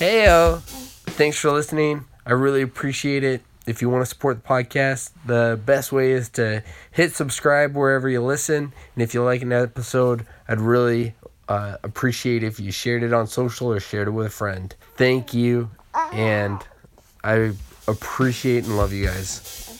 Heyo! Thanks for listening. I really appreciate it. If you want to support the podcast, the best way is to hit subscribe wherever you listen. And if you like an episode, I'd really uh, appreciate if you shared it on social or shared it with a friend. Thank you, and I appreciate and love you guys.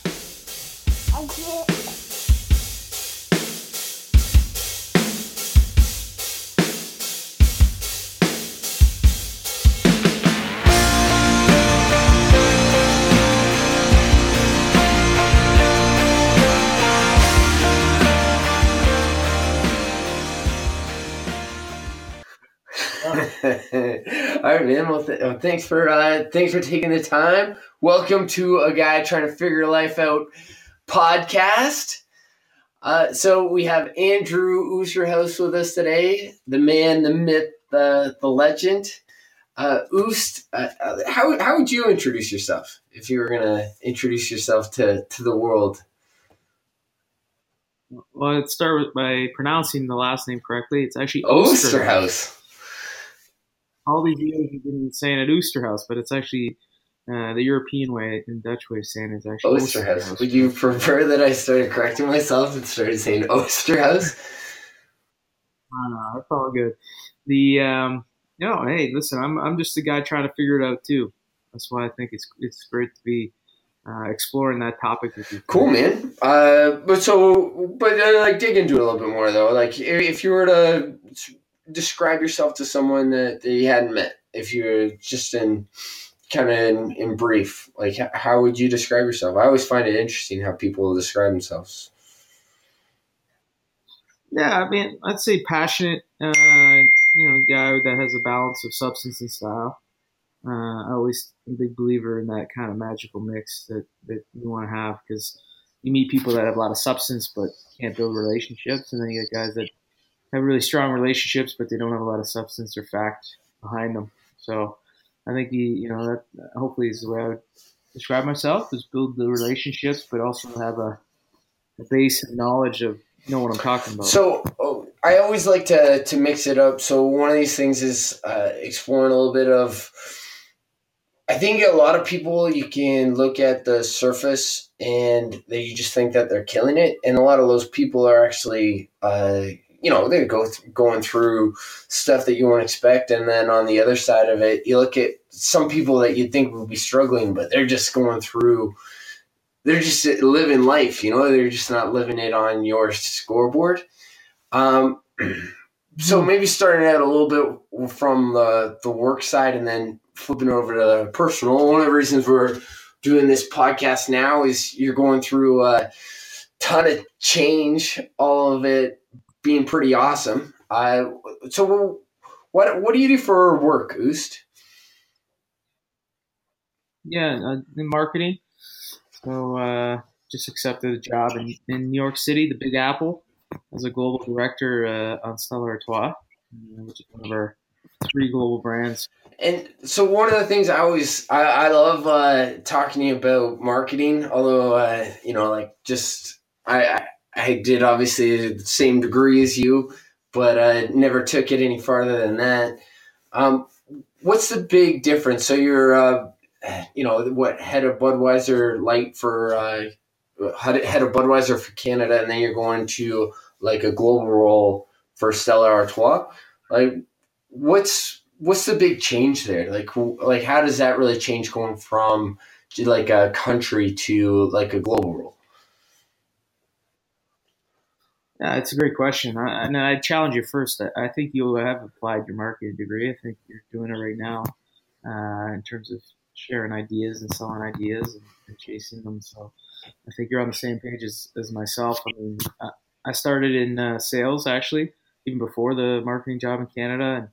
All right, man. Well, th- well, thanks for uh, thanks for taking the time. Welcome to a guy trying to figure life out podcast. Uh, so we have Andrew Oosterhouse with us today, the man, the myth, the the legend. Uh, Oost, uh, uh, how how would you introduce yourself if you were gonna introduce yourself to to the world? Well, let's start with by pronouncing the last name correctly. It's actually Oosterhouse. Oosterhuis. All these years you've been saying it Oosterhuis, but it's actually uh, the European way and Dutch way of saying is actually Oosterhuis. Would you prefer that I started correcting myself and started saying Oosterhuis? No, no, that's all good. The um, no, hey, listen, I'm I'm just a guy trying to figure it out too. That's why I think it's it's great to be uh, exploring that topic with you. Cool, man. Uh, but so, but uh, like dig into it a little bit more though. Like, if, you were to describe yourself to someone that, that you hadn't met, if you're just in kind of in, in brief, like how would you describe yourself? I always find it interesting how people describe themselves. Yeah, I mean, I'd say passionate. Uh, you know, guy that has a balance of substance and style. Uh, I always a big believer in that kind of magical mix that, that you want to have because you meet people that have a lot of substance but can't build relationships, and then you get guys that have really strong relationships but they don't have a lot of substance or fact behind them. So I think you you know that hopefully is the way I would describe myself is build the relationships but also have a, a base of knowledge of know what I'm talking about. So oh, I always like to to mix it up. So one of these things is uh, exploring a little bit of. I think a lot of people you can look at the surface and they you just think that they're killing it, and a lot of those people are actually, uh, you know, they go th- going through stuff that you won't expect, and then on the other side of it, you look at some people that you'd think would be struggling, but they're just going through they're just living life, you know, they're just not living it on your scoreboard. Um, so maybe starting out a little bit from the, the work side and then flipping over to the personal. One of the reasons we're doing this podcast now is you're going through a ton of change, all of it being pretty awesome. Uh, so what, what do you do for work, Oost? Yeah, uh, in marketing. So uh, just accepted a job in, in New York City, the Big Apple, as a global director uh, on Stella Artois, uh, which is one of our three global brands. And so one of the things I always I, I love uh, talking to you about marketing, although uh, you know like just I, I I did obviously the same degree as you, but I never took it any farther than that. Um, what's the big difference? So you're uh, you know what head of Budweiser Light for uh, head head of Budweiser for Canada, and then you're going to like a global role for Stella Artois. Like what's what's the big change there? Like, like how does that really change going from like a country to like a global role? Yeah, it's a great question. I, and I challenge you first. I, I think you have applied your marketing degree. I think you're doing it right now uh, in terms of sharing ideas and selling ideas and, and, chasing them. So I think you're on the same page as, as myself. I mean, I, I started in uh, sales actually, even before the marketing job in Canada, and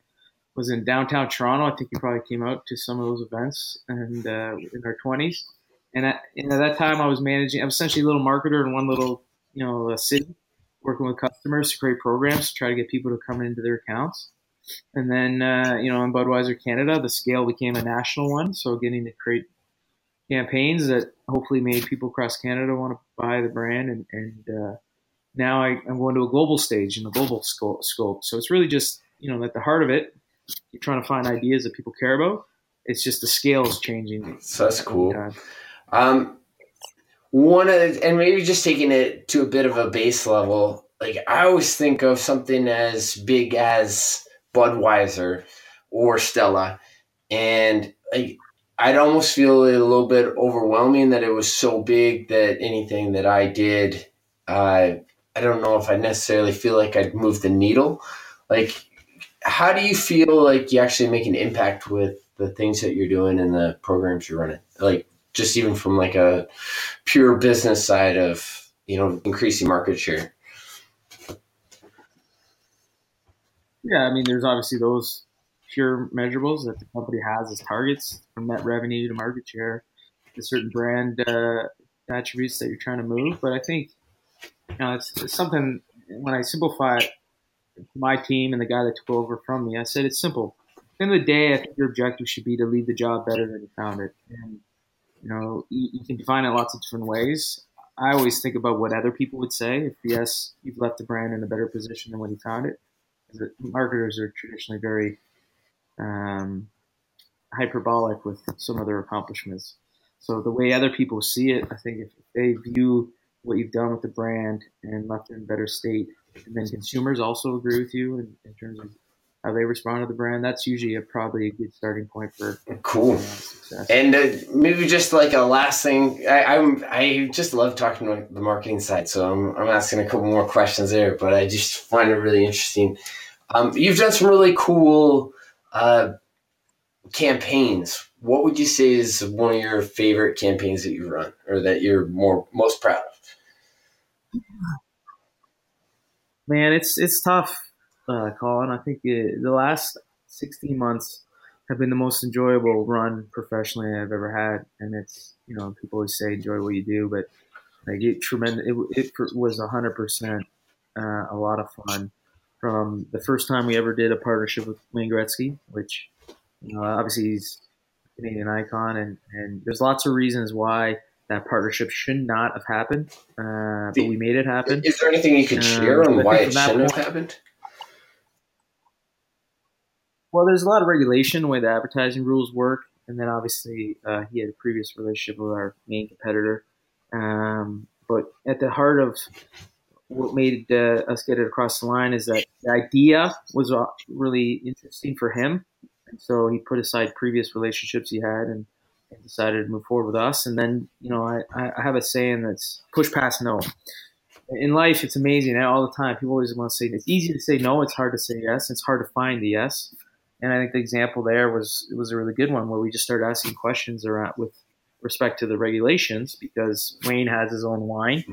was in downtown Toronto. I think you probably came out to some of those events and uh, in our twenties. And at, and at that time, I was managing. I was essentially a little marketer in one little, you know, city, working with customers to create programs to try to get people to come into their accounts. And then, uh, you know, in Budweiser Canada, the scale became a national one. So getting to create campaigns that hopefully made people across Canada want to buy the brand. And, and uh, now I, am going to a global stage in a global scope. So it's really just, you know, at the heart of it, you're trying to find ideas that people care about it's just the scale is changing. So that's cool. Um, one of and maybe just taking it to a bit of a base level. Like I always think of something as big as Budweiser or Stella, and like I'd almost feel a little bit overwhelming that it was so big that anything that I did, uh, I don't know if I necessarily feel like I'd move the needle. Like, how do you feel like you actually make an impact with the things that you're doing and the programs you're running? Like, just even from like a pure business side of you know increasing market share. Yeah, I mean, there's obviously those pure measurables that the company has as targets from net revenue to market share, to certain brand uh, attributes that you're trying to move. But I think you know it's, it's something when I simplify my team and the guy that took over from me, I said it's simple. At the end of the day, I think your objective should be to leave the job better than you found it. And you know, you, you can define it lots of different ways. I always think about what other people would say if yes, you've left the brand in a better position than when you found it. Marketers are traditionally very um, hyperbolic with some of their accomplishments. So the way other people see it, I think if they view what you've done with the brand and left it in better state, and then consumers also agree with you in, in terms of how they respond to the brand, that's usually a, probably a good starting point for cool. Uh, and uh, maybe just like a last thing, I, I'm I just love talking about the marketing side, so I'm I'm asking a couple more questions there, but I just find it really interesting. Um, you've done some really cool uh, campaigns. What would you say is one of your favorite campaigns that you've run, or that you're more most proud of? Man, it's it's tough, uh, Colin. I think it, the last 16 months have been the most enjoyable run professionally I've ever had, and it's you know people always say enjoy what you do, but like it tremendous. It, it was 100 percent uh, a lot of fun from the first time we ever did a partnership with Wayne Gretzky, which you know obviously he's a Canadian icon, and and there's lots of reasons why that partnership should not have happened, uh, but we made it happen. Is there anything you could share um, on why it shouldn't have happened? Well, there's a lot of regulation the way the advertising rules work, and then obviously uh, he had a previous relationship with our main competitor. Um, but at the heart of what made uh, us get it across the line is that the idea was uh, really interesting for him. And so he put aside previous relationships he had and, and decided to move forward with us. And then, you know, I, I have a saying that's push past no. In life, it's amazing all the time. People always want to say it's easy to say no, it's hard to say yes. It's hard to find the yes. And I think the example there was it was a really good one where we just started asking questions around with respect to the regulations because Wayne has his own wine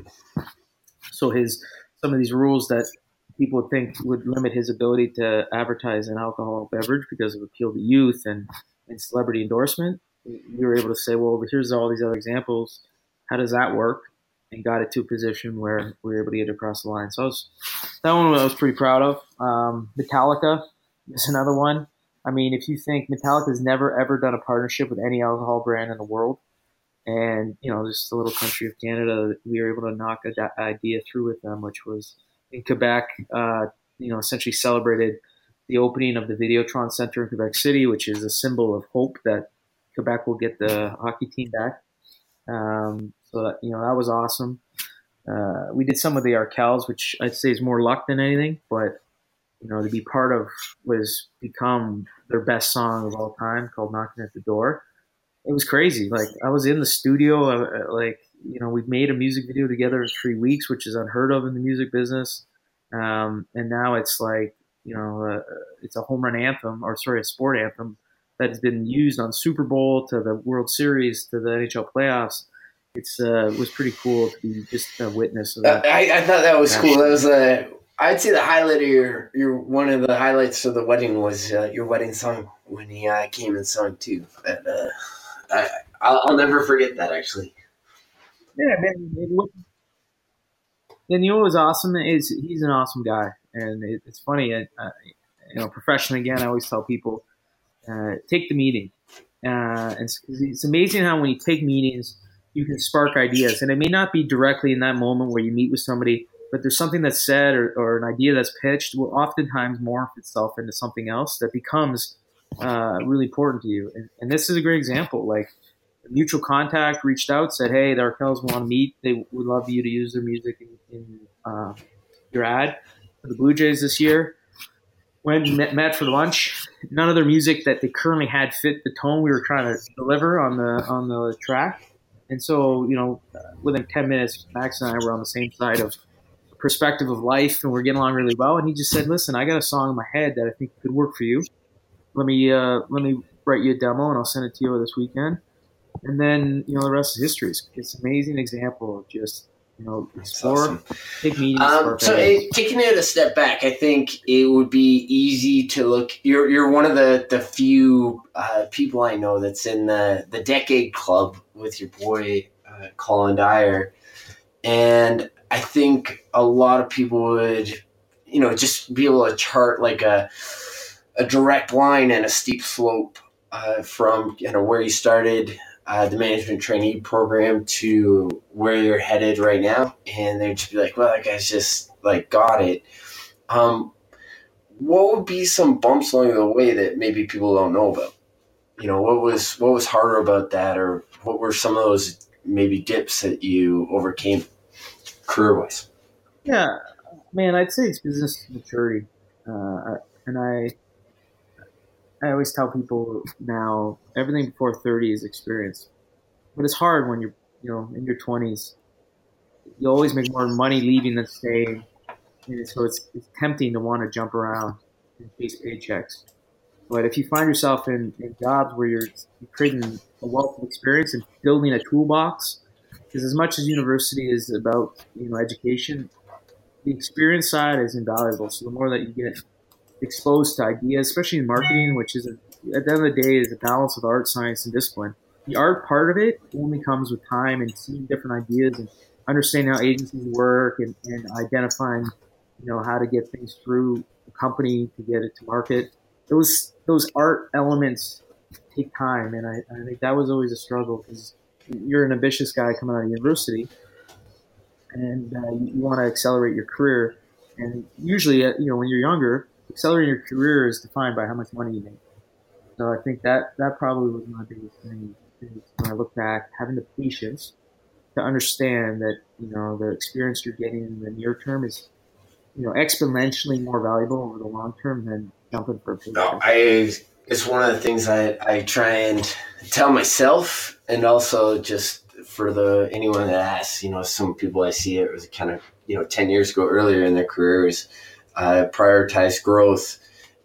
so his some of these rules that people would think would limit his ability to advertise an alcohol beverage because of appeal to youth and, and celebrity endorsement. We were able to say, well, here's all these other examples. How does that work? And got it to a position where we were able to get across the line. So was, that one I was pretty proud of. Um, Metallica is another one. I mean, if you think Metallica has never ever done a partnership with any alcohol brand in the world, and you know just the little country of Canada, we were able to knock that idea through with them, which was in Quebec. Uh, you know, essentially celebrated the opening of the Videotron Center in Quebec City, which is a symbol of hope that Quebec will get the hockey team back. Um, so that, you know that was awesome. Uh, we did some of the Arkells, which I'd say is more luck than anything, but you know to be part of was become their best song of all time, called "Knocking at the Door." it was crazy. Like I was in the studio, uh, uh, like you know, we made a music video together in three weeks, which is unheard of in the music business. Um, and now it's like you know, uh, it's a home run anthem, or sorry, a sport anthem that has been used on Super Bowl to the World Series to the NHL playoffs. It's uh, was pretty cool to be just a witness of that. I, I thought that was cool. That was a. I'd say the highlight of your your one of the highlights of the wedding was uh, your wedding song when he uh, came and sung too. That, uh, I, I'll, I'll never forget that actually. Yeah, man. And you know what was awesome is he's an awesome guy, and it, it's funny. Uh, you know, professionally again, I always tell people uh, take the meeting, uh, it's, it's amazing how when you take meetings, you can spark ideas, and it may not be directly in that moment where you meet with somebody, but there's something that's said or, or an idea that's pitched will oftentimes morph itself into something else that becomes uh, really important to you. And, and, this is a great example. Like mutual contact reached out, said, "Hey, the Arkells want to meet. They would love you to use their music in, in uh, your ad for the Blue Jays this year." Went met, met for lunch. None of their music that they currently had fit the tone we were trying to deliver on the on the track. And so, you know, within 10 minutes, Max and I were on the same side of perspective of life and we're getting along really well. And he just said, listen, I got a song in my head that I think could work for you. Let me, uh, let me write you a demo and I'll send it to you this weekend. And then, you know, the rest is history. It's, it's an amazing example of just, you know, explore, awesome. take meetings. Um, so it, taking it a step back, I think it would be easy to look. You're you're one of the the few uh, people I know that's in the the decade club with your boy uh, Colin Dyer, and I think a lot of people would, you know, just be able to chart like a a direct line and a steep slope uh, from you know where you started uh, the management trainee program to where you're headed right now, and they'd just be like, "Well, that guy's just like got it." Um, what would be some bumps along the way that maybe people don't know about? You know, what was what was harder about that, or what were some of those maybe dips that you overcame career wise? Yeah, man, I'd say it's business maturity, uh, and I I always tell people now everything before 30 is experience. But it's hard when you're, you know, in your 20s. You always make more money leaving than staying. And so it's, it's tempting to want to jump around and chase paychecks. But if you find yourself in, in jobs where you're, you're creating a wealth of experience and building a toolbox, because as much as university is about you know education, the experience side is invaluable. So the more that you get exposed to ideas, especially in marketing, which is a, at the end of the day is a balance of art, science, and discipline. The art part of it only comes with time and seeing different ideas and understanding how agencies work and, and identifying, you know, how to get things through a company to get it to market. Those those art elements take time, and I, I think that was always a struggle because you're an ambitious guy coming out of university, and uh, you, you want to accelerate your career. And usually, uh, you know, when you're younger, accelerating your career is defined by how much money you make. So I think that that probably was my biggest thing. When I look back, having the patience to understand that you know the experience you're getting in the near term is you know exponentially more valuable over the long term than jumping for a. No, I it's one of the things I I try and tell myself, and also just for the anyone that asks, you know, some people I see it was kind of you know ten years ago earlier in their careers uh, prioritize growth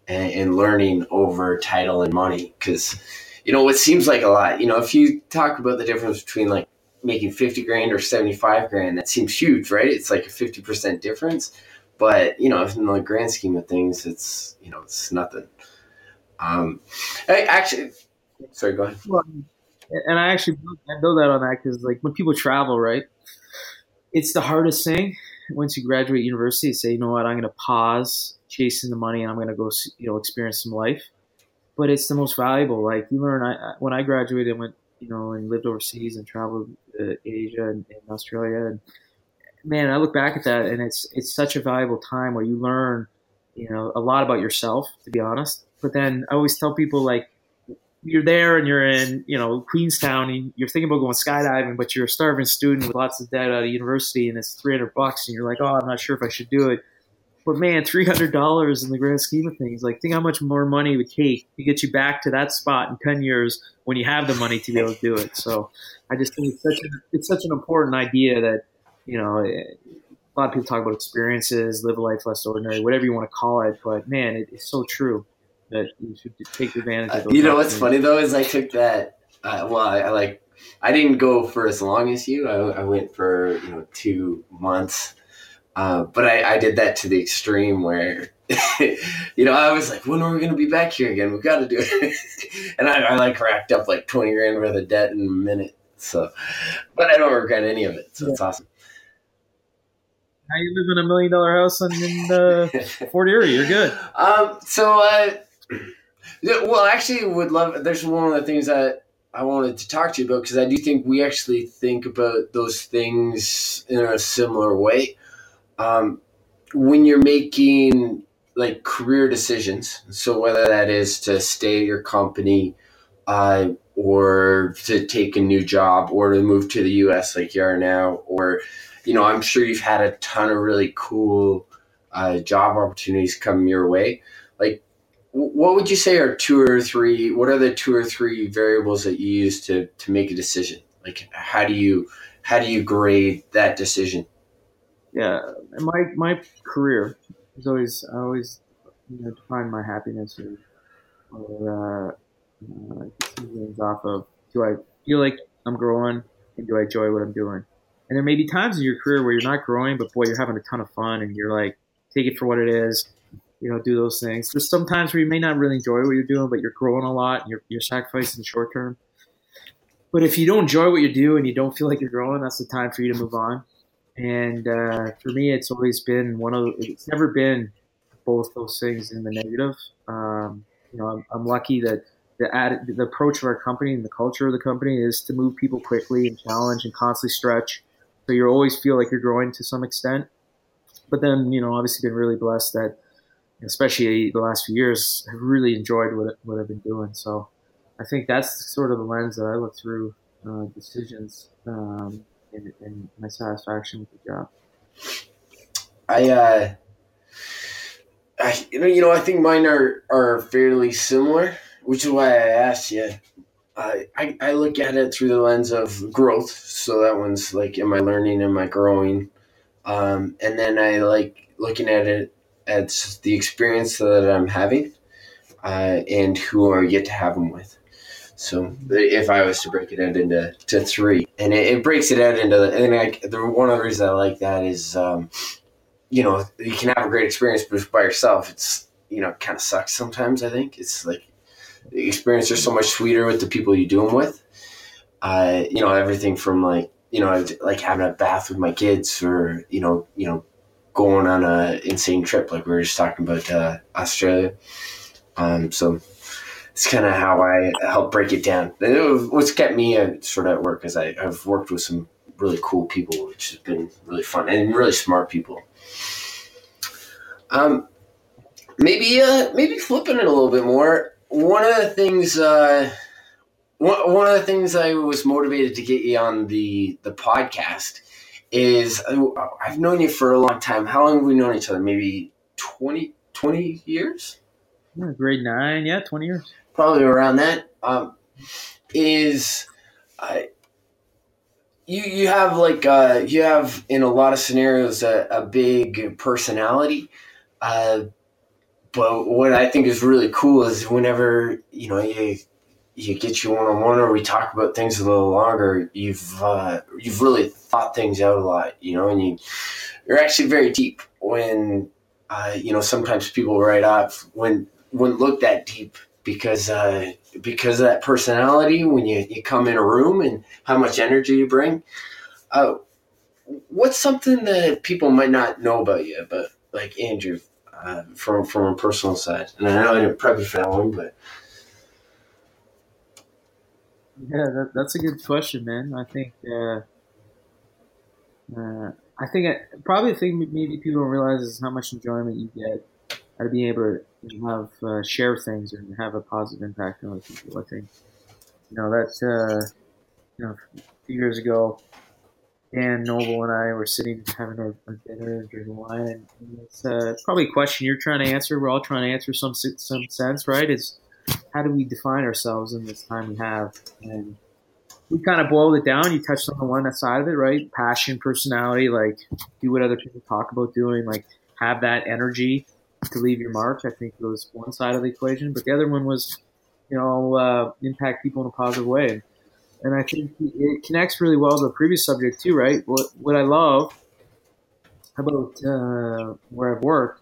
and, and, learning over title and money. Because you know what seems like a lot you know if you talk about the difference between like making 50 grand or 75 grand that seems huge right? It's like a 50% difference. But you know in the grand scheme of things it's you know it's nothing um I actually sorry go ahead well, and i actually I build that on that because like when people travel right it's the hardest thing once you graduate university, say, you know what, I'm going to pause chasing the money and I'm going to go, you know, experience some life. But it's the most valuable. Like you learn, I, when I graduated, went, you know, and lived overseas and traveled to Asia and, and Australia. And man, I look back at that and it's, it's such a valuable time where you learn, you know, a lot about yourself, to be honest. But then I always tell people like, you're there and you're in, you know, Queenstown and you're thinking about going skydiving, but you're a starving student with lots of debt out of university and it's 300 bucks and you're like, oh, I'm not sure if I should do it. But man, $300 in the grand scheme of things, like think how much more money it would take to get you back to that spot in 10 years when you have the money to be able to do it. So I just think it's such, a, it's such an important idea that, you know, eh, a lot of people talk about experiences, live a life less ordinary, whatever you want to call it. But man, it, it's so true that you should take advantage of. Uh, you know what's funny though is I took that. Uh, well, I, I, like I didn't go for as long as you. I, I went for you know two months, uh, but I, I did that to the extreme where. you know, I was like, when are we going to be back here again? We've got to do it. and I, I like racked up like 20 grand worth of debt in a minute. So, but I don't regret any of it. So yeah. it's awesome. Now you live in a million dollar house in, in uh, Fort Erie. You're good. Um, so, uh, well, actually, would love. There's one of the things that I wanted to talk to you about because I do think we actually think about those things in a similar way. Um, when you're making like career decisions. So whether that is to stay at your company, uh, or to take a new job, or to move to the U.S. like you are now, or you know, I'm sure you've had a ton of really cool uh, job opportunities come your way. Like, what would you say are two or three? What are the two or three variables that you use to to make a decision? Like, how do you how do you grade that decision? Yeah, my my career is always I always you know define my happiness or, or uh, uh, off of do I feel like I'm growing and do I enjoy what I'm doing? And there may be times in your career where you're not growing, but boy, you're having a ton of fun and you're like take it for what it is you know, do those things. There's sometimes where you may not really enjoy what you're doing, but you're growing a lot and you're, you're sacrificing short term. But if you don't enjoy what you do and you don't feel like you're growing, that's the time for you to move on. And uh, for me, it's always been one of it's never been both those things in the negative. Um, you know, I'm, I'm lucky that the, ad, the approach of our company and the culture of the company is to move people quickly and challenge and constantly stretch. So you always feel like you're growing to some extent. But then, you know, obviously been really blessed that especially the last few years, have really enjoyed what, what I've been doing. So I think that's sort of the lens that I look through uh, decisions um, and, and, my satisfaction with the job. I, uh, I, you know, I think mine are, are fairly similar, which is why I asked you. I, I, I look at it through the lens of growth. So that one's like, am I learning? Am I growing? Um, and then I like looking at it at the experience that I'm having uh, and who I get to have them with. So if I was to break it out into to three, and it, it breaks it out into, the, and I, the one of the reasons I like that is, um, you know, you can have a great experience, but by yourself, it's you know, kind of sucks sometimes. I think it's like the experience are so much sweeter with the people you do them with. Uh, you know, everything from like you know, like having a bath with my kids, or you know, you know, going on a insane trip like we were just talking about uh, Australia. Um, so it's kind of how I help break it down. It what's kept me uh, sort of at work is I, I've worked with some really cool people, which has been really fun and really smart people. Um, maybe uh, maybe flipping it a little bit more. One of the things. Uh, one, one of the things I was motivated to get you on the the podcast is I've known you for a long time. How long have we known each other? Maybe 20, 20 years? Grade nine, yeah, 20 years. Probably around that. Um, is uh, you you have like uh, you have in a lot of scenarios a, a big personality. Uh, but what I think is really cool is whenever you know you you get you one on one or we talk about things a little longer, you've uh, you've really thought things out a lot, you know, and you you're actually very deep when uh, you know sometimes people write off when wouldn't look that deep because uh, because of that personality when you, you come in a room and how much energy you bring. Uh, what's something that people might not know about you, but like Andrew, uh, from from a personal side? And I know I didn't prep you for that one, but yeah, that, that's a good question, man. I think, uh, uh, I think I, probably the thing maybe people don't realize is how much enjoyment you get out of being able to have uh, share things and have a positive impact on other people. I think, you know, that's uh, you know, a few years ago, Dan Noble and I were sitting having our, our dinner and drinking wine, and it's uh, probably a question you're trying to answer. We're all trying to answer some some sense, right? Is how do we define ourselves in this time we have? And we kind of boiled it down. You touched on the one side of it, right? Passion, personality, like do what other people talk about doing, like have that energy to leave your mark. I think was one side of the equation, but the other one was, you know, uh, impact people in a positive way. And I think it connects really well to the previous subject too, right? What what I love about uh, where I've worked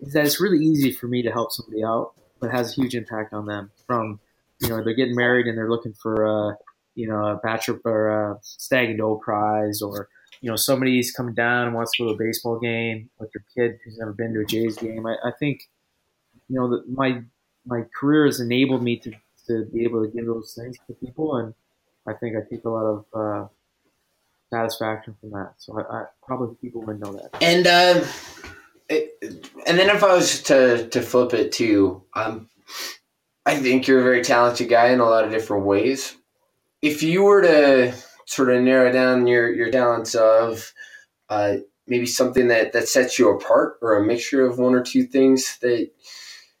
is that it's really easy for me to help somebody out but has a huge impact on them. From you know they're getting married and they're looking for a you know a bachelor or a stag and doe prize, or you know somebody's coming down and wants to go to a baseball game with their kid who's never been to a Jays game. I, I think you know my my career has enabled me to to be able to give those things to people, and I think I take a lot of uh, satisfaction from that. So I, I, probably people would know that. And it, and then if I was to to flip it to, um, I think you're a very talented guy in a lot of different ways. If you were to sort of narrow down your your talents of uh, maybe something that that sets you apart, or a mixture of one or two things that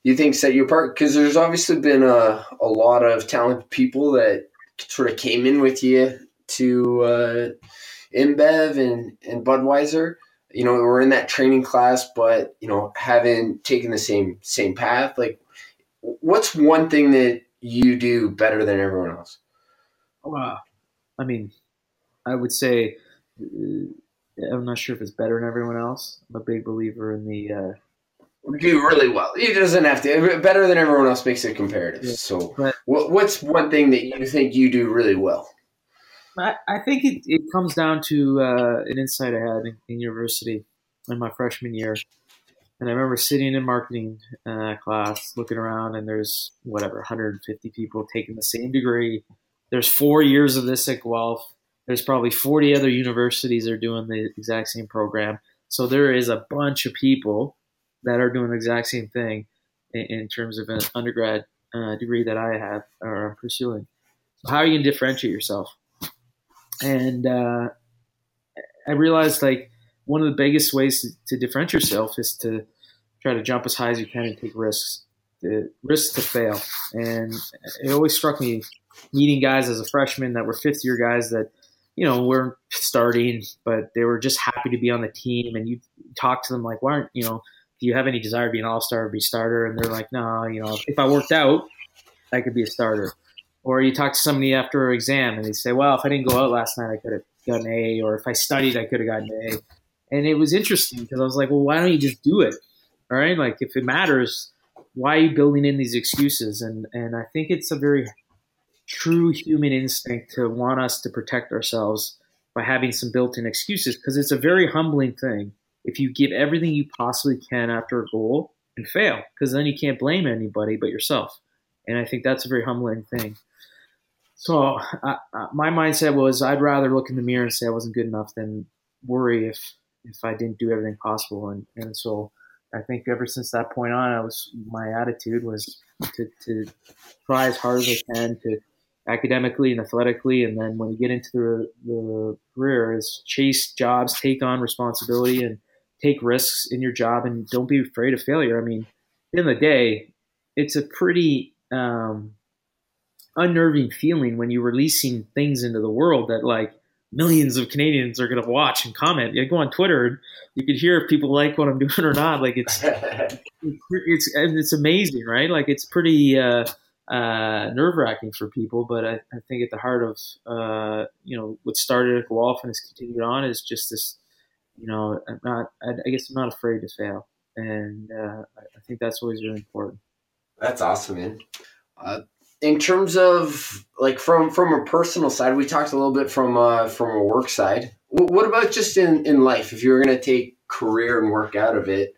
you think set you apart, because there's obviously been a a lot of talented people that sort of came in with you to uh, InBev and and Budweiser you know we're in that training class but you know haven't taken the same same path like what's one thing that you do better than everyone else? Wow i mean i would say uh, i'm not sure if it's better than everyone else. I'm a big believer in the uh, do really well. It doesn't have to better than everyone else makes it comparative. Yeah, so but, what's one thing that you think you do really well I, I think it, it comes down to uh, an insight I had in, in, university in my freshman year. And I remember sitting in marketing uh, class, looking around, and there's whatever 150 people taking the same degree. There's four years of this at Guelph. There's probably 40 other universities that are doing the exact same program. So there is a bunch of people that are doing the exact same thing in, in terms of an undergrad uh, degree that I have or I'm pursuing. So how are you going to differentiate yourself? And uh, I realized like one of the biggest ways to, to, differentiate yourself is to try to jump as high as you can and take risks. The risks to fail, and it always struck me meeting guys as a freshman that were fifth year guys that you know weren't starting, but they were just happy to be on the team. And you talk to them like, why aren't you know? Do you have any desire to be an all star or be starter? And they're like, no, you know, if I worked out, I could be a starter. Or you talk to somebody after an exam and they say, well, if I didn't go out last night, I could have gotten an A. Or if I studied, I could have gotten an A. And it was interesting because I was like, well, why don't you just do it? All right. Like if it matters, why are you building in these excuses? And, and I think it's a very true human instinct to want us to protect ourselves by having some built-in excuses because it's a very humbling thing if you give everything you possibly can after a goal and fail because then you can't blame anybody but yourself and i think that's a very humbling thing so uh, my mindset was I'd rather look in the mirror and say I wasn't good enough than worry if if I didn't do everything possible. And and so I think ever since that point on, I was my attitude was to, to try as hard as I can to academically and athletically, and then when you get into the, the career, is chase jobs, take on responsibility, and take risks in your job, and don't be afraid of failure. I mean, in the, the day, it's a pretty um, unnerving feeling when you're releasing things into the world that like millions of Canadians are going to watch and comment. You go on Twitter and you can hear if people like what I'm doing or not. Like it's it's it's amazing, right? Like it's pretty uh, uh, nerve wracking for people. But I, I, think at the heart of uh, you know what started at Guelph and has continued on is just this. You know, I'm not. I, I guess I'm not afraid to fail, and uh, I think that's always really important. That's awesome, man. In terms of like from from a personal side, we talked a little bit from uh, from a work side. what about just in in life? If you were going to take career and work out of it,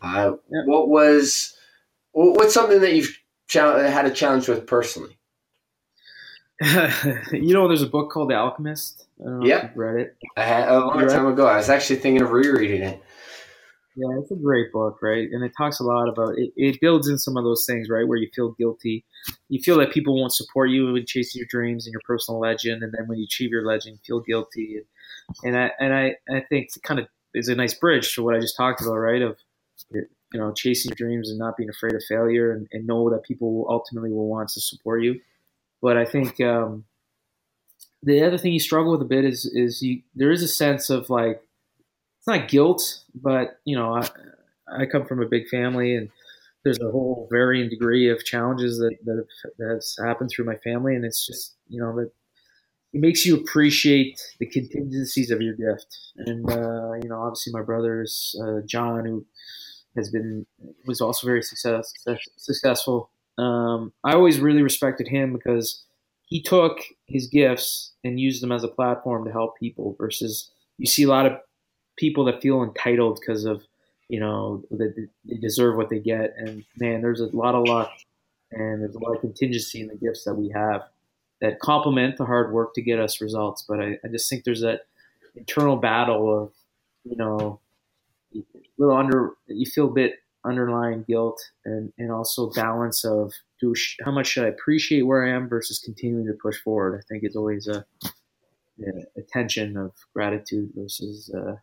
uh, yeah. what was what's something that you've had a challenge with personally? you know, there's a book called The Alchemist. yeah, read it. I had a long time ago. I was actually thinking of rereading it. Yeah, it's a great book, right? And it talks a lot about it. It builds in some of those things, right, where you feel guilty, you feel that people won't support you in chasing your dreams and your personal legend, and then when you achieve your legend, you feel guilty. And, and I and I, I think it kind of is a nice bridge to what I just talked about, right? Of you know, chasing your dreams and not being afraid of failure, and, and know that people ultimately will want to support you. But I think um, the other thing you struggle with a bit is is you there is a sense of like it's not guilt, but you know, I, I come from a big family and there's a whole varying degree of challenges that, that, have, that has happened through my family. And it's just, you know, that it makes you appreciate the contingencies of your gift. And, uh, you know, obviously my brother is uh, John, who has been, was also very success, successful. Um, I always really respected him because he took his gifts and used them as a platform to help people versus you see a lot of people that feel entitled because of you know that they deserve what they get. And man, there's a lot of luck and there's a lot of contingency in the gifts that we have that complement the hard work to get us results. But I, I just think there's that internal battle of you know a little under you feel a bit underlying guilt and and also balance of do how much should I appreciate where I am versus continuing to push forward. I think it's always a, a tension of gratitude versus uh,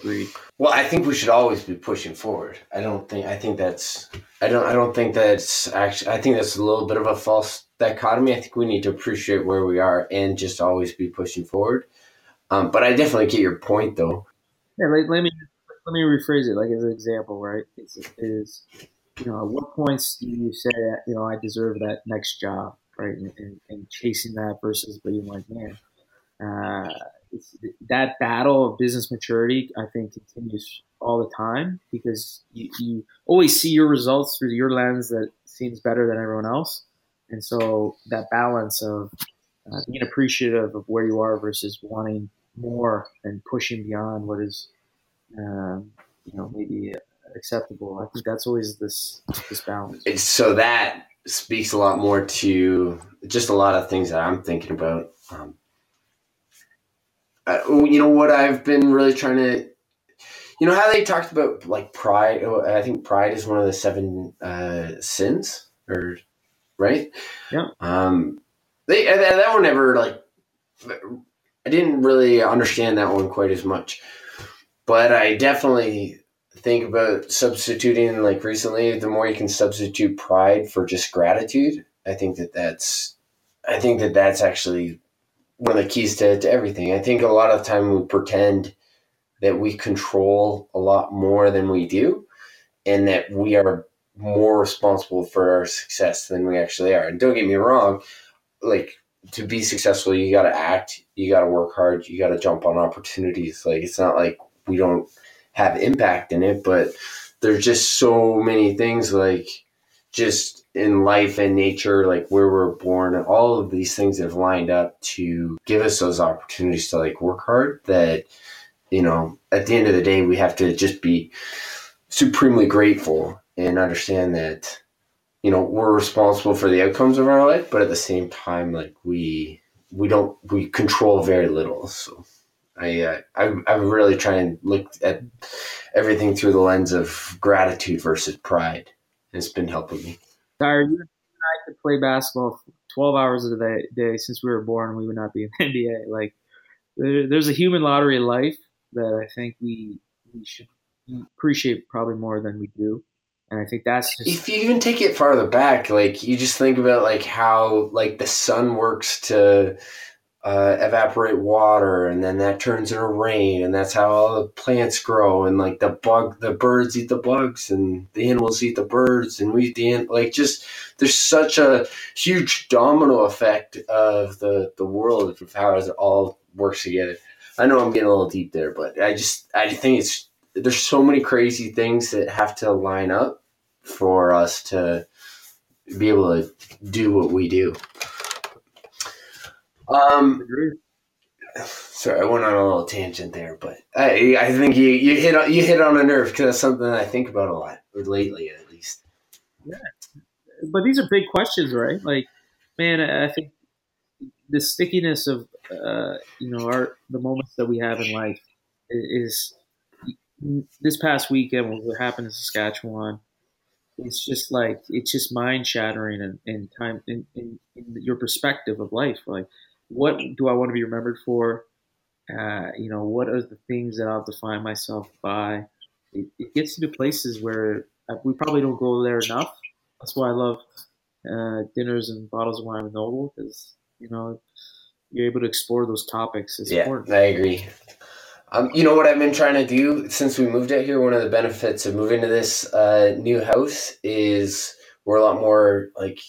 greed. Well, I think we should always be pushing forward. I don't think I think that's I don't I don't think that's actually I think that's a little bit of a false dichotomy. I think we need to appreciate where we are and just always be pushing forward. Um, but I definitely get your point, though. Yeah, like, let me let me rephrase it. Like as an example, right? It's, is you know, at what points do you say that you know I deserve that next job, right? And, and, and chasing that versus being like, man, uh, that battle of business maturity, I think, continues all the time because you, you always see your results through your lens that seems better than everyone else, and so that balance of uh, being appreciative of where you are versus wanting more and pushing beyond what is, um, you know, maybe acceptable. I think that's always this this balance. So that speaks a lot more to just a lot of things that I'm thinking about. Um, uh, you know what I've been really trying to, you know how they talked about like pride. Oh, I think pride is one of the seven uh, sins, or right? Yeah. Um, they that, that one never like. I didn't really understand that one quite as much, but I definitely think about substituting like recently the more you can substitute pride for just gratitude i think that that's i think that that's actually one of the keys to, to everything. I think a lot of time we pretend that we control a lot more than we do and that we are more responsible for our success than we actually are. And don't get me wrong like to be successful you got to act you got to work hard you got to jump on opportunities. Like it's not like we don't have impact in it, but there's just so many things like just in life and nature, like where we're born, and all of these things have lined up to give us those opportunities to like work hard that, you know, at the end of the day, we have to just be supremely grateful and understand that, you know, we're responsible for the outcomes of our life, but at the same time, like we, we don't, we control very little. So. I, uh, I I really try and look at everything through the lens of gratitude versus pride. It's been helping me. Tyler, you and I could play basketball twelve hours a day, day since we were born, we would not be in the NBA. Like there, there's a human lottery in life that I think we we should appreciate probably more than we do. And I think that's just if you even take it farther back, like you just think about like how like the sun works to uh, evaporate water and then that turns into rain and that's how all the plants grow and like the bug the birds eat the bugs and the animals eat the birds and we eat the ant like just there's such a huge domino effect of the the world of how it all works together. I know i'm getting a little deep there but i just i think it's there's so many crazy things that have to line up for us to be able to do what we do um, sorry, I went on a little tangent there, but I I think you, you hit on, you hit on a nerve because that's something I think about a lot or lately, at least. Yeah, but these are big questions, right? Like, man, I think the stickiness of uh, you know our the moments that we have in life is this past weekend what happened in Saskatchewan it's just like it's just mind shattering and, and time in, your perspective of life like what do I want to be remembered for? Uh, you know, what are the things that I'll define myself by? It, it gets into places where uh, we probably don't go there enough. That's why I love uh, dinners and bottles of wine with Noble because you know you're able to explore those topics. It's yeah, important. I agree. Um, you know what I've been trying to do since we moved out here. One of the benefits of moving to this uh, new house is we're a lot more like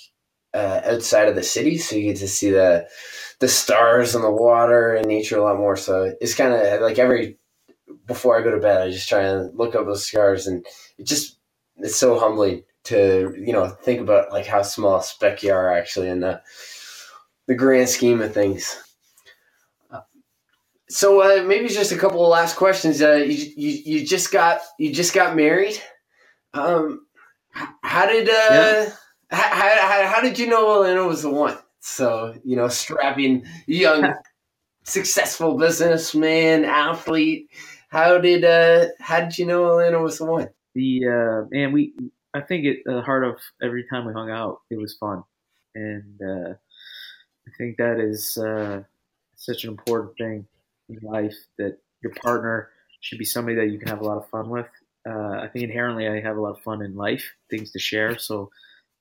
uh, outside of the city, so you get to see the the stars and the water and nature a lot more. So it's kind of like every before I go to bed, I just try and look up those stars, and it just it's so humbling to you know think about like how small a speck you are actually in the the grand scheme of things. So uh, maybe just a couple of last questions. Uh, you, you you just got you just got married. Um, how did uh, yeah. How, how, how did you know Elena was the one? So, you know, strapping young, successful businessman, athlete. how did uh how did you know Atlanta was the one? The uh, man, we I think at the heart of every time we hung out, it was fun, and uh, I think that is uh, such an important thing in life that your partner should be somebody that you can have a lot of fun with. Uh, I think inherently I have a lot of fun in life, things to share. So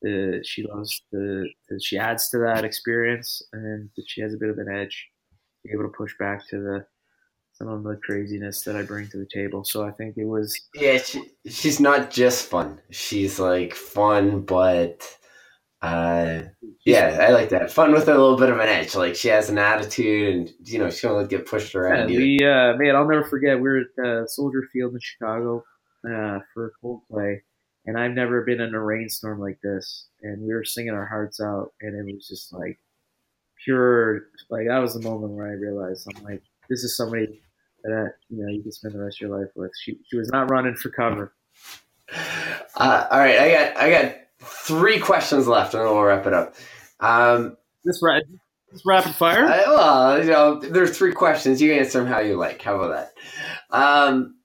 uh, she loves the, the, she adds to that experience, and she has a bit of an edge, to be able to push back to the some of the craziness that I bring to the table. So I think it was yeah. She, she's not just fun; she's like fun, but uh, yeah, I like that. Fun with a little bit of an edge. Like she has an attitude, and you know she won't get pushed around. Yeah, we uh, man, I'll never forget. We are at uh, Soldier Field in Chicago uh, for Coldplay, and I've never been in a rainstorm like this. And we were singing our hearts out, and it was just like pure. Like that was the moment where I realized I'm like, this is somebody that you know you can spend the rest of your life with. She she was not running for cover. Uh, all right, I got I got three questions left, and then we'll wrap it up. Um, this right. This rapid fire. I, well, you know, there's three questions. You answer them how you like. How about that? Um,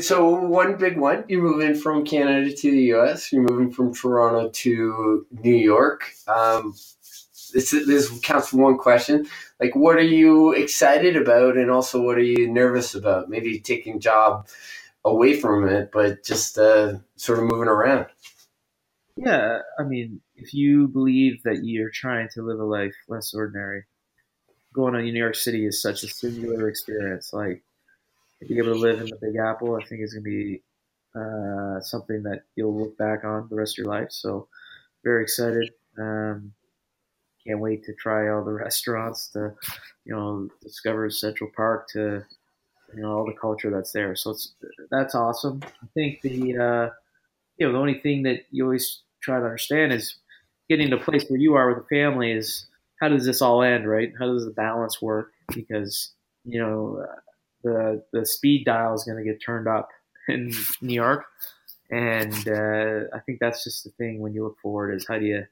so one big one. You're moving from Canada to the U.S. You're moving from Toronto to New York. Um, this this counts for one question. Like, what are you excited about, and also what are you nervous about? Maybe taking job away from it, but just uh, sort of moving around. Yeah, I mean, if you believe that you're trying to live a life less ordinary, going to New York City is such a singular experience. Like, you're able to live in the Big Apple, I think it's going to be uh, something that you'll look back on the rest of your life. So, very excited. Um, can't wait to try all the restaurants, to you know, discover Central Park, to you know all the culture that's there. So it's that's awesome. I think the uh, you know, the only thing that you always try to understand is getting to a place where you are with a family is how does this all end, right? How does the balance work? Because you know, the the speed dial is going to get turned up in New York, and uh, I think that's just the thing when you look forward is how do you?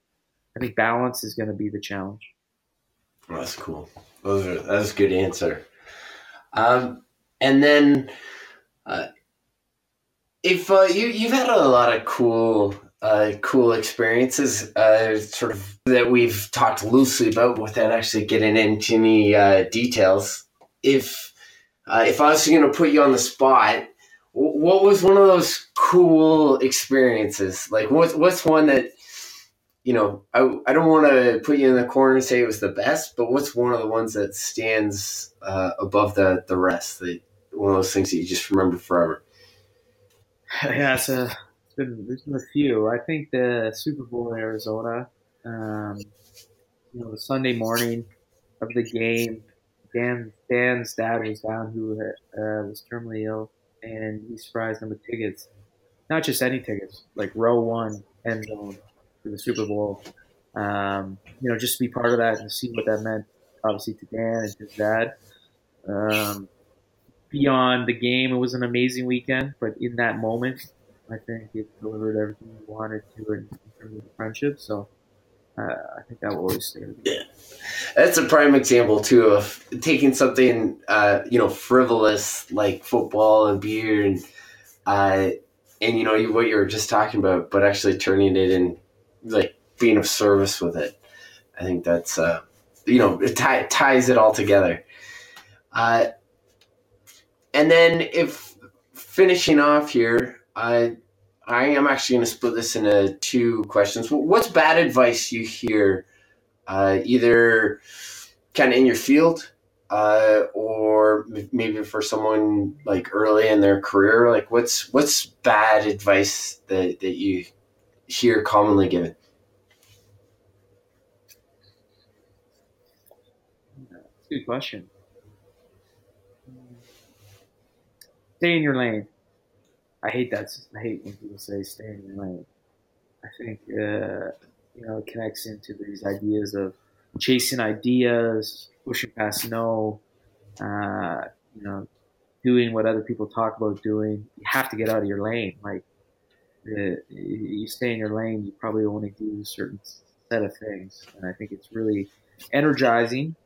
I think balance is going to be the challenge. That's cool. Those are that's a good answer. Um, and then uh, if uh, you you've had a lot of cool uh, cool experiences, uh, sort of that we've talked loosely about without actually getting into any uh, details. If uh, if I was going to put you on the spot, what was one of those cool experiences? Like, what's what's one that you know? I I don't want to put you in the corner and say it was the best, but what's one of the ones that stands uh, above the the rest? That one of those things that you just remember forever. Yeah, it's a it's been there's been a few. I think the Super Bowl in Arizona, um, you know, the Sunday morning of the game, Dan Dan's dad was down who uh, was terminally ill, and he surprised him with tickets, not just any tickets, like row one end zone for the Super Bowl. Um, you know, just to be part of that and see what that meant, obviously to Dan and his dad. Um, beyond the game, it was an amazing weekend. But in that moment, I think it delivered everything we wanted to in, terms of friendship. So uh, I think that will always stay. Yeah, that's a prime example too of taking something uh, you know frivolous like football and beer and uh, and you know what you were just talking about, but actually turning it in like being of service with it. I think that's uh, you know it ties it all together. Uh, and then if finishing off here, I I am actually going to split this into two questions. What's bad advice you hear, uh, either kind of in your field, uh, or maybe for someone like early in their career? Like, what's what's bad advice that that you hear commonly given? That's a Good question. stay in your lane. I hate that. I hate when people say stay in your lane. I think uh, you know it connects into these ideas of chasing ideas, pushing past no, uh, you know, doing what other people talk about doing. You have to get out of your lane. Like uh, you stay in your lane, you probably only do a certain set of things, and I think it's really energizing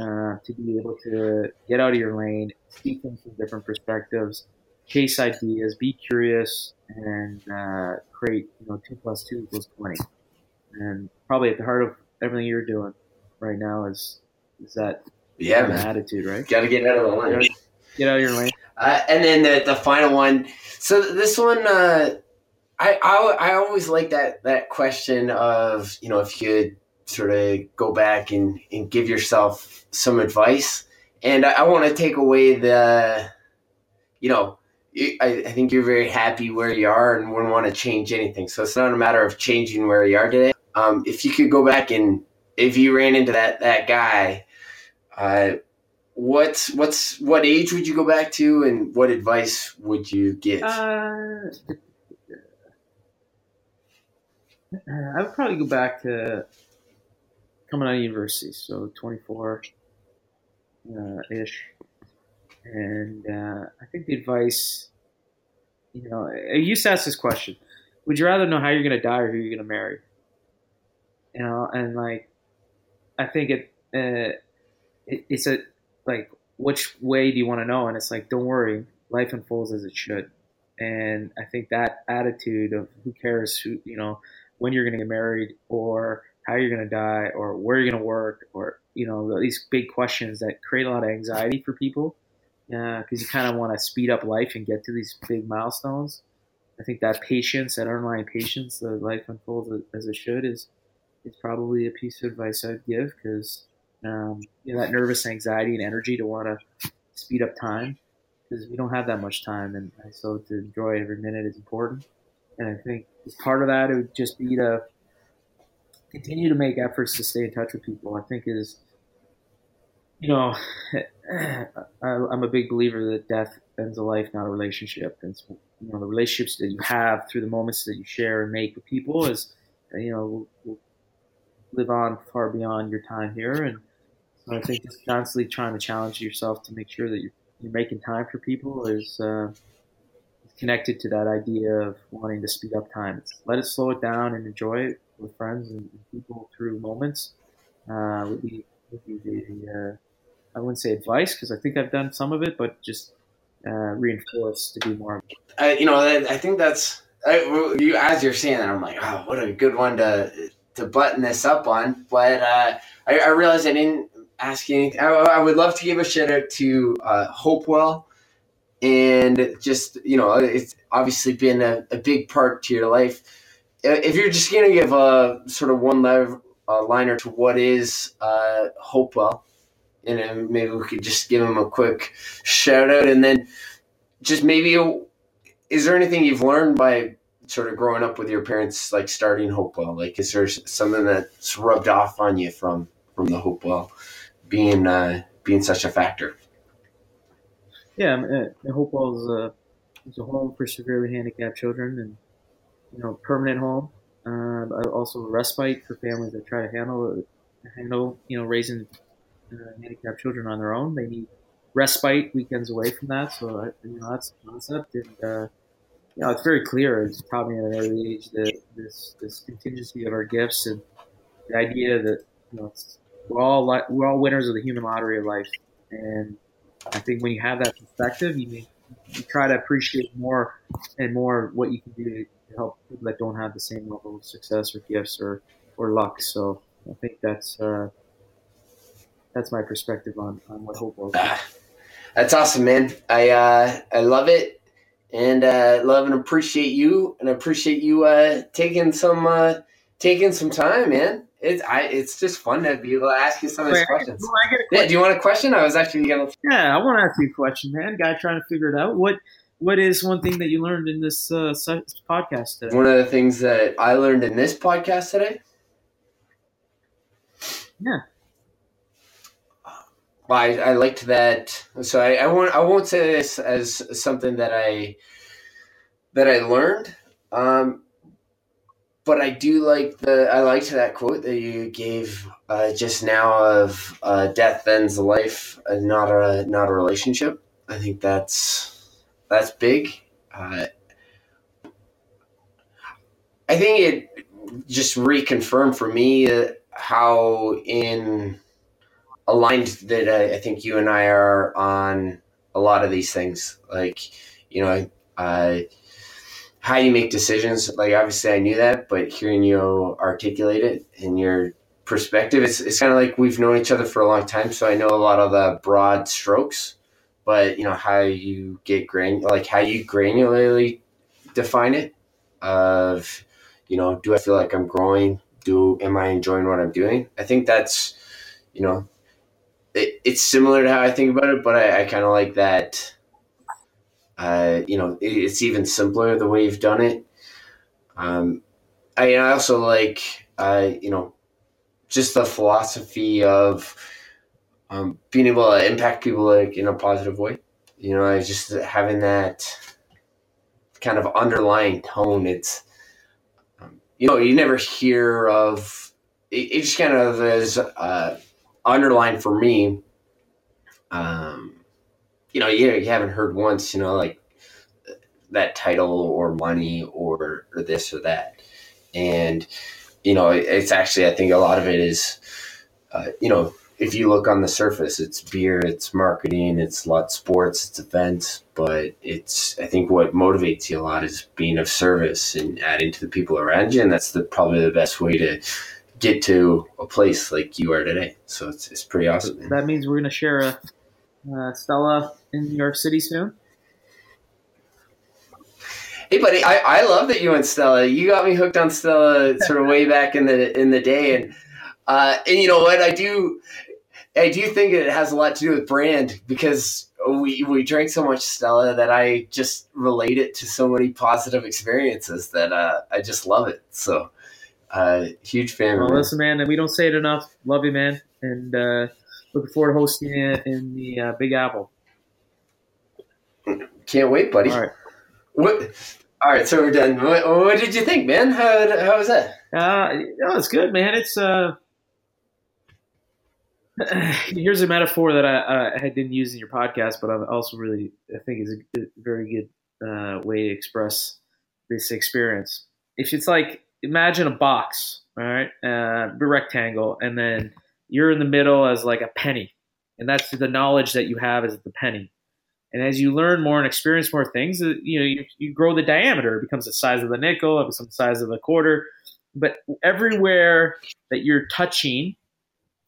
uh, to be able to get out of your lane, see things from different perspectives, chase ideas, be curious, and uh, create you know two plus two equals twenty. And probably at the heart of everything you're doing right now is is that Yeah, kind of attitude, right? Got to get out of the line. Get out of your lane. Uh, and then the, the final one. So this one, uh, I, I I always like that that question of you know if you could sort of go back and, and give yourself some advice, and I, I want to take away the, you know, I, I think you're very happy where you are and wouldn't want to change anything. So it's not a matter of changing where you are today. Um, if you could go back and if you ran into that that guy, uh, what's what's what age would you go back to and what advice would you give Uh, I would probably go back to coming out of university, so 24 uh, ish. And uh, I think the advice, you know, I used to ask this question Would you rather know how you're going to die or who you're going to marry? You know, and like, I think it, uh, it it's a, like, which way do you want to know? And it's like, don't worry, life unfolds as it should and I think that attitude of who cares who you know when you're going to get married or how you're going to die or where you're going to work or you know these big questions that create a lot of anxiety for people because you kind of want to speed up life and get to these big milestones. I think that patience, that underlying patience, the life unfolds as it should, is is probably a piece of advice I'd give because um, you know that nervous anxiety and energy to want to speed up time because we don't have that much time, and and so to enjoy every minute is important. And I think as part of that, it would just be to continue to make efforts to stay in touch with people. I think is, you know, I, I'm a big believer that death ends a life, not a relationship. And so, you know, the relationships that you have through the moments that you share and make with people is, you know, will, live on far beyond your time here. And so I think just constantly trying to challenge yourself to make sure that you're you're making time for people is uh, connected to that idea of wanting to speed up time. It's let it slow it down and enjoy it with friends and, and people through moments. Uh, would be would be the uh, I wouldn't say advice because I think I've done some of it, but just uh, reinforce to do more. I, you know I, I think that's I, you as you're saying that i'm like oh what a good one to to button this up on but uh, I, I realized i didn't ask you anything I, I would love to give a shout out to uh, hopewell and just you know it's obviously been a, a big part to your life if you're just going to give a sort of one lev- uh, liner to what is uh, hopewell and then maybe we could just give them a quick shout out and then just maybe is there anything you've learned by sort of growing up with your parents like starting hopewell like is there something that's rubbed off on you from from the hopewell being uh being such a factor Yeah, um, uh, Hopewell is a, is a home for severely handicapped children, and you know, permanent home. Uh, but also a respite for families that try to handle handle you know raising uh, handicapped children on their own. They need respite weekends away from that. So you know that's the concept, and uh, you know it's very clear. It's me at an early age that this this contingency of our gifts and the idea that you know we're all li- we're all winners of the human lottery of life, and I think when you have that perspective, you, you try to appreciate more and more what you can do to help people that don't have the same level of success or gifts or, or luck. So I think that's uh, that's my perspective on, on what hope was. Ah, that's awesome man i uh i love it and uh love and appreciate you and appreciate you uh taking some uh taking some time man it's i it's just fun to be able to ask you some of these questions Well, I get a yeah do you want a question i was actually gonna Yeah, I want to ask you a question, man. Guy trying to figure it out. What what is one thing that you learned in this uh, podcast today? One of the things that I learned in this podcast today. Yeah. I, I liked that. So I, I won't I won't say this as something that I that I learned, um, but I do like the I liked that quote that you gave uh, just now of uh, death ends life, uh, not a not a relationship. I think that's that's big. Uh, I think it just reconfirmed for me uh, how in aligned that I, I think you and I are on a lot of these things. Like, you know, uh, how you make decisions. Like, obviously, I knew that, but hearing you articulate it in your perspective, it's, it's kind of like we've known each other for a long time. So I know a lot of the broad strokes, but, you know, how you get gran, like how you granularly define it of, you know, do I feel like I'm growing? Do, am I enjoying what I'm doing? I think that's, you know, it, it's similar to how I think about it, but I, I kind of like that. Uh, you know, it, it's even simpler the way you've done it. Um, I, I also like, uh, you know, just the philosophy of um, being able to impact people like in a positive way. You know, just having that kind of underlying tone. It's um, you know, you never hear of it, it just kind of is uh, underlined for me. Um, you know, you, you haven't heard once, you know, like that title or money or, or this or that. And, you know, it's actually, I think a lot of it is, uh, you know, if you look on the surface, it's beer, it's marketing, it's a lot sports, it's events, but it's I think what motivates you a lot is being of service and adding to the people around you, and that's the probably the best way to get to a place like you are today. So it's, it's pretty awesome. Man. That means we're gonna share a uh, Stella in New York City soon. Hey, buddy, I, I love that you and Stella. You got me hooked on Stella sort of way back in the in the day, and uh, and you know what? I do I do think it has a lot to do with brand because we we drank so much Stella that I just relate it to so many positive experiences that uh, I just love it. So uh, huge fan. Well, listen, man, and we don't say it enough. Love you, man, and uh, looking forward to hosting you in the uh, Big Apple. Can't wait, buddy. All right. What? All right, so we're done. What, what did you think, man? How, how was that? Uh, no, it's good, man. It's uh, here's a metaphor that I, I didn't use in your podcast, but I also really I think is a very good uh, way to express this experience. If it's like imagine a box, all right, uh, a rectangle, and then you're in the middle as like a penny, and that's the knowledge that you have as the penny. And as you learn more and experience more things, uh, you know you, you grow the diameter. It becomes the size of the nickel. It becomes the size of the quarter. But everywhere that you're touching,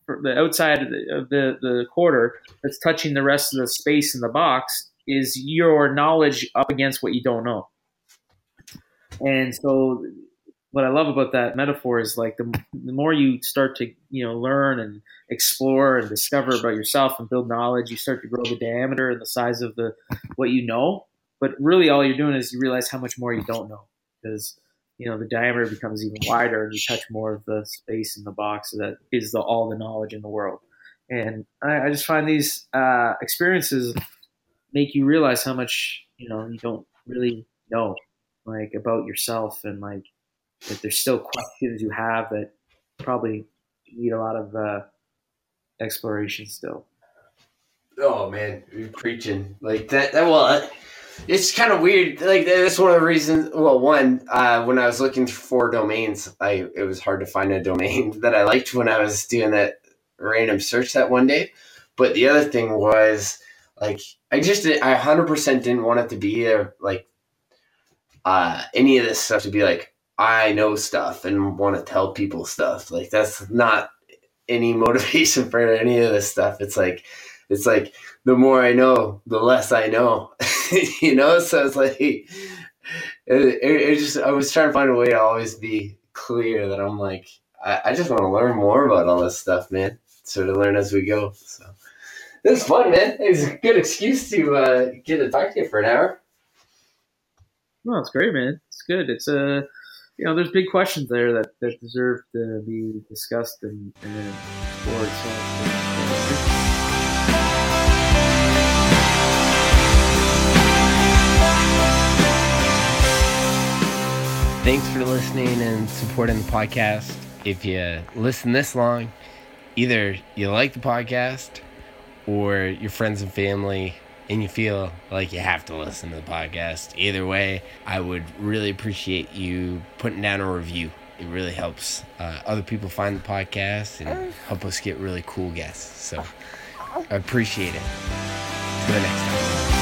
the outside of the, of the the quarter that's touching the rest of the space in the box, is your knowledge up against what you don't know. And so what I love about that metaphor is like the, the more you start to you know learn and explore and discover about yourself and build knowledge, you start to grow the diameter and the size of the what you know. But really, all you're doing is you realize how much more you don't know because you know the diameter becomes even wider and you touch more of the space in the box that is the all the knowledge in the world. And I, I just find these uh, experiences make you realize how much you know you don't really know like about yourself and like that there's still questions you have that probably need a lot of uh, exploration still. Oh man, you're preaching like that. That well, it's kind of weird. Like that's one of the reasons. Well, one, uh, when I was looking for domains, I it was hard to find a domain that I liked when I was doing that random search that one day. But the other thing was like I just I hundred percent didn't want it to be a, like uh, any of this stuff to be like I know stuff and want to tell people stuff. Like that's not any motivation for any of this stuff. It's like it's like the more I know, the less I know. you know, so it's like it, it, it, just I was trying to find a way to always be clear that I'm like I, I just want to learn more about all this stuff, man. Sort of learn as we go. So this was fun, man. It was a good excuse to uh, get to talk to you for an hour. No, it's great, man. It's good. It's a uh you know, there's big questions there that, that deserve to be discussed and, and explored. So, Thanks for listening and supporting the podcast. If you listen this long, either you like the podcast or your friends and family and you feel like you have to listen to the podcast, either way, I would really appreciate you putting down a review it really helps uh, other people find the podcast and help us get really cool guests. So I appreciate it. To the next time.